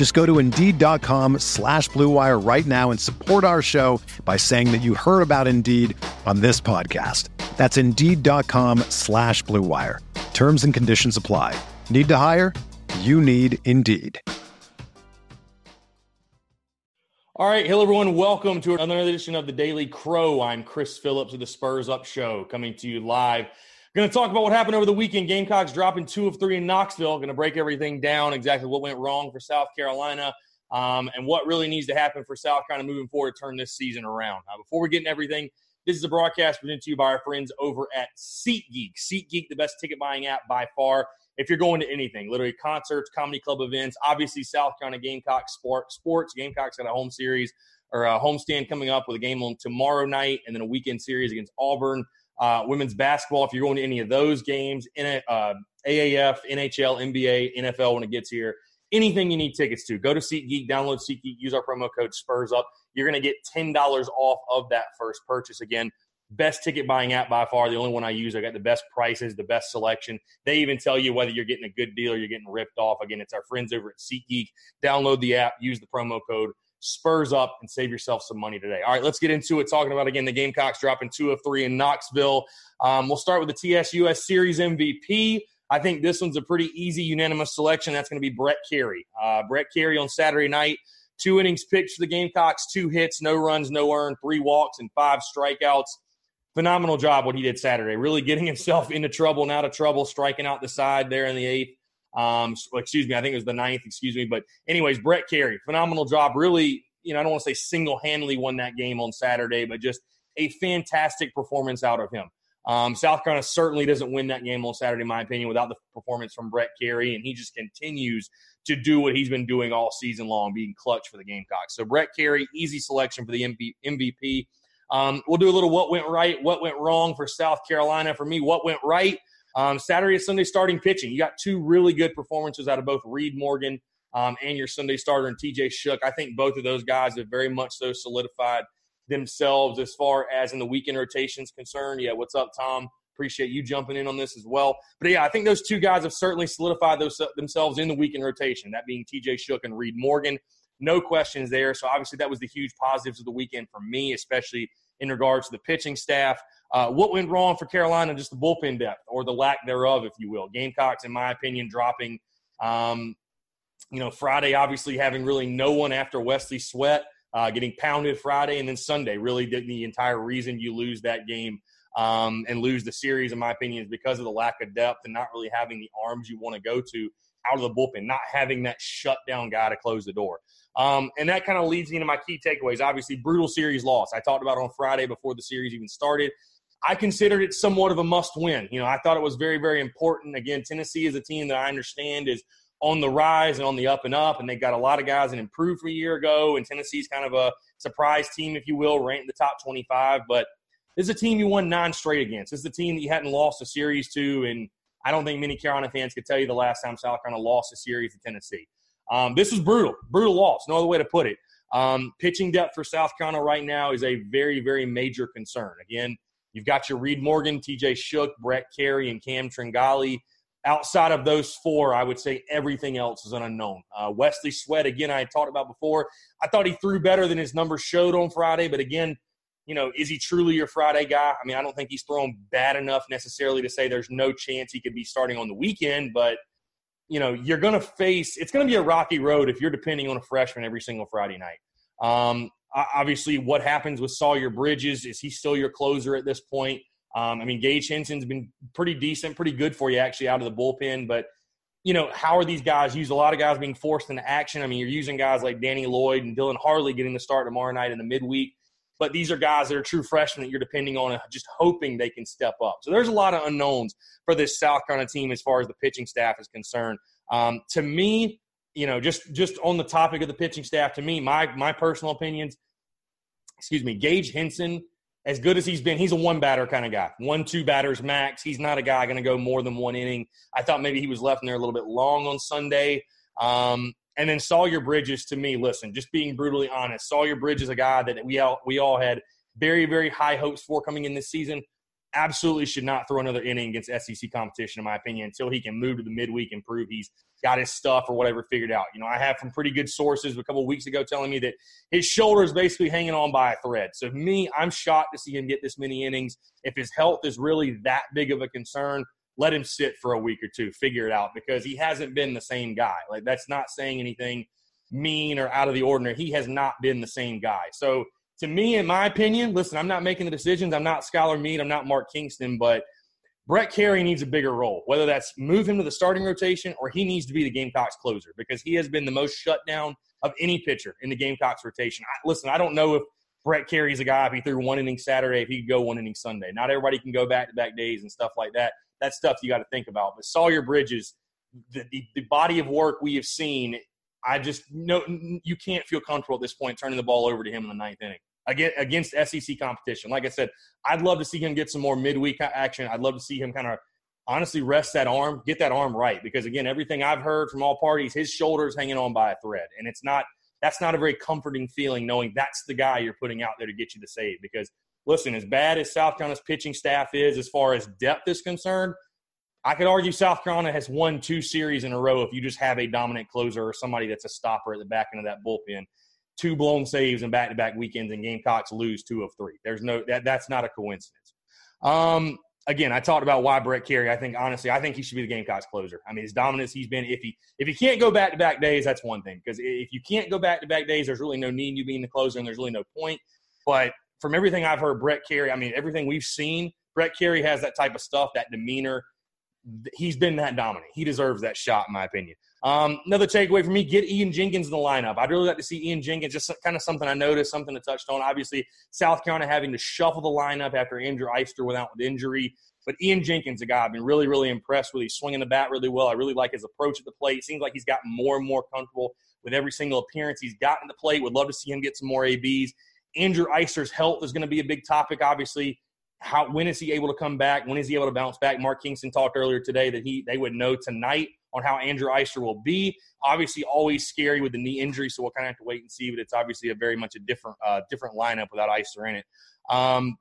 Just go to Indeed.com slash BlueWire right now and support our show by saying that you heard about Indeed on this podcast. That's Indeed.com slash BlueWire. Terms and conditions apply. Need to hire? You need Indeed. All right, hello everyone. Welcome to another edition of the Daily Crow. I'm Chris Phillips of the Spurs Up Show, coming to you live. Going to talk about what happened over the weekend. Gamecocks dropping two of three in Knoxville. Going to break everything down, exactly what went wrong for South Carolina, um, and what really needs to happen for South Carolina moving forward to turn this season around. Uh, before we get into everything, this is a broadcast presented to you by our friends over at SeatGeek. SeatGeek, the best ticket buying app by far if you're going to anything, literally concerts, comedy club events, obviously South Carolina Gamecocks sport, sports. Gamecocks got a home series or a homestand coming up with a game on tomorrow night and then a weekend series against Auburn. Uh, women's basketball, if you're going to any of those games, in uh, AAF, NHL, NBA, NFL when it gets here, anything you need tickets to, go to SeatGeek, download SeatGeek, use our promo code Spurs Up. You're going to get $10 off of that first purchase. Again, best ticket buying app by far. The only one I use. I got the best prices, the best selection. They even tell you whether you're getting a good deal or you're getting ripped off. Again, it's our friends over at SeatGeek. Download the app, use the promo code Spurs up and save yourself some money today. All right, let's get into it. Talking about again the Gamecocks dropping two of three in Knoxville. Um, we'll start with the TSUS Series MVP. I think this one's a pretty easy unanimous selection. That's going to be Brett Kerry. Uh, Brett Kerry on Saturday night, two innings pitched for the Gamecocks, two hits, no runs, no earned, three walks, and five strikeouts phenomenal job what he did Saturday. Really getting himself into trouble and out of trouble, striking out the side there in the eighth. Um, excuse me, I think it was the ninth. Excuse me, but anyways, Brett Kerry, phenomenal job. Really, you know, I don't want to say single handedly won that game on Saturday, but just a fantastic performance out of him. Um, South Carolina certainly doesn't win that game on Saturday, in my opinion, without the performance from Brett Kerry, and he just continues to do what he's been doing all season long, being clutch for the Gamecocks. So Brett Kerry, easy selection for the MVP. Um, we'll do a little what went right, what went wrong for South Carolina. For me, what went right um, Saturday and Sunday starting pitching. You got two really good performances out of both Reid Morgan um, and your Sunday starter and TJ Shook. I think both of those guys have very much so solidified themselves as far as in the weekend rotations concerned. Yeah, what's up, Tom? Appreciate you jumping in on this as well. But yeah, I think those two guys have certainly solidified those, themselves in the weekend rotation, that being TJ Shook and Reid Morgan. No questions there. So obviously that was the huge positives of the weekend for me, especially in regards to the pitching staff. Uh, what went wrong for Carolina? Just the bullpen depth or the lack thereof, if you will. Gamecocks, in my opinion, dropping. Um, you know, Friday obviously having really no one after Wesley Sweatt, uh, getting pounded Friday, and then Sunday really did the entire reason you lose that game um, and lose the series, in my opinion, is because of the lack of depth and not really having the arms you want to go to out of the bullpen, not having that shutdown guy to close the door. Um, and that kind of leads me to my key takeaways. Obviously, brutal series loss. I talked about on Friday before the series even started. I considered it somewhat of a must win. You know, I thought it was very, very important. Again, Tennessee is a team that I understand is on the rise and on the up and up, and they got a lot of guys that improved from a year ago. And Tennessee's kind of a surprise team, if you will, ranked in the top 25. But this is a team you won nine straight against. This is a team that you hadn't lost a series to, and I don't think many Carolina fans could tell you the last time South Carolina lost a series to Tennessee. Um, this was brutal, brutal loss. No other way to put it. Um, pitching depth for South Carolina right now is a very, very major concern. Again, you've got your Reid Morgan, TJ Shook, Brett Kerry, and Cam Tringali. Outside of those four, I would say everything else is an unknown. Uh, Wesley Sweatt, again, I had talked about before. I thought he threw better than his numbers showed on Friday, but again, you know, is he truly your Friday guy? I mean, I don't think he's thrown bad enough necessarily to say there's no chance he could be starting on the weekend, but – you know, you're going to face it's going to be a rocky road if you're depending on a freshman every single Friday night. Um, obviously, what happens with Sawyer Bridges is he still your closer at this point? Um, I mean, Gage Henson's been pretty decent, pretty good for you actually out of the bullpen, but you know, how are these guys used? A lot of guys being forced into action. I mean, you're using guys like Danny Lloyd and Dylan Harley getting the start tomorrow night in the midweek. But these are guys that are true freshmen that you're depending on, and just hoping they can step up. So there's a lot of unknowns for this South Carolina team as far as the pitching staff is concerned. Um, to me, you know, just just on the topic of the pitching staff, to me, my my personal opinions, excuse me, Gage Henson as good as he's been, he's a one batter kind of guy. One, two batters max. He's not a guy going to go more than one inning. I thought maybe he was left in there a little bit long on Sunday. Um, and then Sawyer Bridges, to me, listen, just being brutally honest, Sawyer Bridges, a guy that we all we all had very very high hopes for coming in this season absolutely should not throw another inning against SEC competition, in my opinion, until he can move to the midweek and prove he's got his stuff or whatever figured out. You know, I have from pretty good sources a couple weeks ago telling me that his shoulder is basically hanging on by a thread. So, me, I'm shocked to see him get this many innings. If his health is really that big of a concern, let him sit for a week or two, figure it out, because he hasn't been the same guy. Like, that's not saying anything mean or out of the ordinary. He has not been the same guy. So, to me, in my opinion, listen, I'm not making the decisions. I'm not Skylar Meade. I'm not Mark Kingston, but Brett Kerry needs a bigger role, whether that's move him to the starting rotation or he needs to be the Gamecocks closer because he has been the most shut down of any pitcher in the Gamecocks rotation. I, listen, I don't know if Brett Kerry's a guy if he threw one inning Saturday, if he could go one inning Sunday. Not everybody can go back to back days and stuff like that. That's stuff you got to think about. But Sawyer Bridges, the, the, the body of work we have seen, I just know you can't feel comfortable at this point turning the ball over to him in the ninth inning against SEC competition. Like I said, I'd love to see him get some more midweek action. I'd love to see him kind of honestly rest that arm, get that arm right. Because again, everything I've heard from all parties, his shoulder's hanging on by a thread, and it's not. That's not a very comforting feeling knowing that's the guy you're putting out there to get you the save. Because listen, as bad as South Carolina's pitching staff is as far as depth is concerned, I could argue South Carolina has won two series in a row if you just have a dominant closer or somebody that's a stopper at the back end of that bullpen two blown saves in back-to-back weekends, and Gamecocks lose two of three. There's no that that's not a coincidence. Um, again, I talked about why Brett Kerry. I think honestly, I think he should be the Gamecocks closer. I mean, as dominant as he's been, if he if he can't go back to back days, that's one thing. Because if you can't go back to back days, there's really no need you being the closer, and there's really no point. But from everything I've heard, Brett Kerry, I mean, everything we've seen, Brett Kerry has that type of stuff, that demeanor. He's been that dominant. He deserves that shot, in my opinion. Um, another takeaway for me: get Ian Jenkins in the lineup. I'd really like to see Ian Jenkins. Just kind of something I noticed, something to touched on. Obviously, South Carolina having to shuffle the lineup after Andrew Eyster went out with injury. But Ian Jenkins, a guy I've been really, really impressed with. He's swinging the bat really well. I really like his approach at the plate. It seems like he's gotten more and more comfortable with every single appearance he's gotten the plate. Would love to see him get some more ABs. Andrew Eyster's health is going to be a big topic, obviously. How when is he able to come back? When is he able to bounce back? Mark Kingston talked earlier today that he they would know tonight on how Andrew Eyster will be. Obviously, always scary with the knee injury, so we'll kind of have to wait and see. But it's obviously a very much a different uh, different lineup without Eyster in it. Um,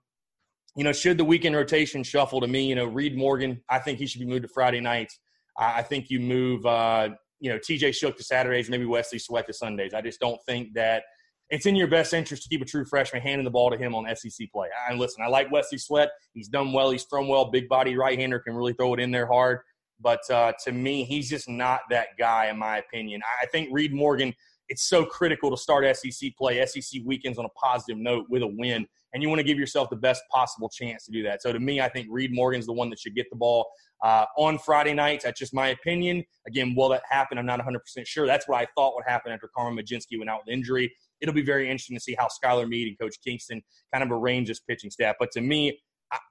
you know, should the weekend rotation shuffle to me, you know, Reid Morgan, I think he should be moved to Friday nights. I, I think you move, uh, you know, TJ Shook to Saturdays, maybe Wesley Sweatt to Sundays. I just don't think that it's in your best interest to keep a true freshman handing the ball to him on SEC play. And listen, I like Wesley Sweatt. He's done well. He's thrown well. Big body right hander can really throw it in there hard. But uh, to me, he's just not that guy, in my opinion. I think Reid Morgan, it's so critical to start SEC play, SEC weekends on a positive note with a win. And you want to give yourself the best possible chance to do that. So to me, I think Reid Morgan's the one that should get the ball uh, on Friday nights. That's just my opinion. Again, will that happen? I'm not 100% sure. That's what I thought would happen after Carmen Mlodzinski went out with injury. It'll be very interesting to see how Skylar Meade and Coach Kingston kind of arrange this pitching staff. But to me,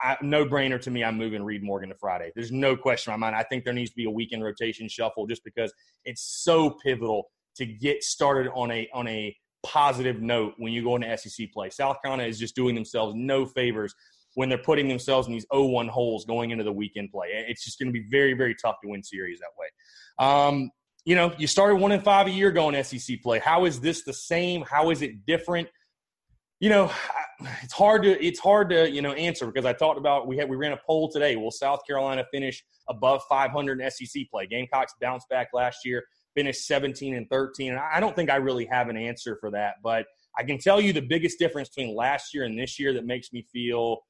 I, no brainer to me. I'm moving Reid Morgan to Friday. There's no question in my mind. I think there needs to be a weekend rotation shuffle just because it's so pivotal to get started on a on a positive note when you go into SEC play. South Carolina is just doing themselves no favors when they're putting themselves in these 0-1 holes going into the weekend play. It's just going to be very very tough to win series that way. Um, you know, you started one in five a year going SEC play. How is this the same? How is it different? You know, it's hard to it's hard to you know answer because I talked about we had we ran a poll today. Will South Carolina finish above 500 in SEC play? Gamecocks bounced back last year, finished 17 and 13, and I don't think I really have an answer for that. But I can tell you the biggest difference between last year and this year that makes me feel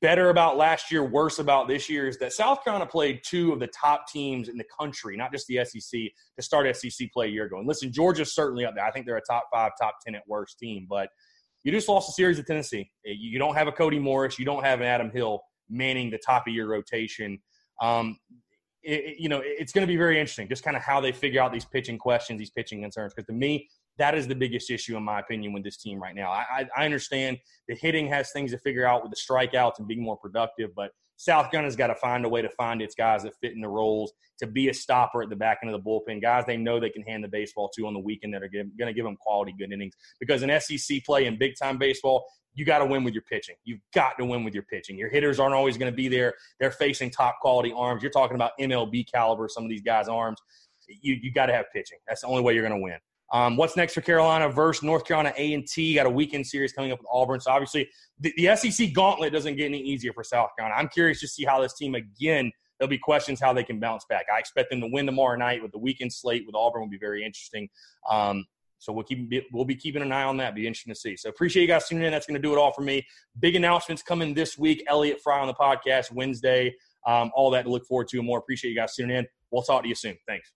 better about last year, worse about this year is that South Carolina played two of the top teams in the country, not just the SEC, to start SEC play a year ago. And listen, Georgia's certainly up there. I think they're a top five, top ten at worst team, but you just lost a series of Tennessee. You don't have a Cody Morris. You don't have an Adam Hill. manning the top of your rotation. Um, it, you know, it's going to be very interesting, just kind of how they figure out these pitching questions, these pitching concerns. Because to me, that is the biggest issue, in my opinion, with this team right now. I, I, understand the hitting has things to figure out with the strikeouts and being more productive, but South Gun has got to find a way to find its guys that fit in the roles to be a stopper at the back end of the bullpen. Guys they know they can hand the baseball to on the weekend that are going to give them quality, good innings. Because in SEC play and big time baseball, you got to win with your pitching. You've got to win with your pitching. Your hitters aren't always going to be there. They're facing top quality arms. You're talking about MLB caliber, some of these guys' arms. You, you got to have pitching. That's the only way you're going to win. Um, what's next for Carolina versus North Carolina A and T? Got a weekend series coming up with Auburn. So obviously, the, the, SEC gauntlet doesn't get any easier for South Carolina. I'm curious to see how this team again. There'll be questions how they can bounce back. I expect them to win tomorrow night with the weekend slate with Auburn. Will be very interesting. Um, so we'll keep we'll be keeping an eye on that. Be interesting to see. So appreciate you guys tuning in. That's going to do it all for me. Big announcements coming this week. Elliott Fry on the podcast Wednesday. Um, all that to look forward to and more. Appreciate you guys tuning in. We'll talk to you soon. Thanks.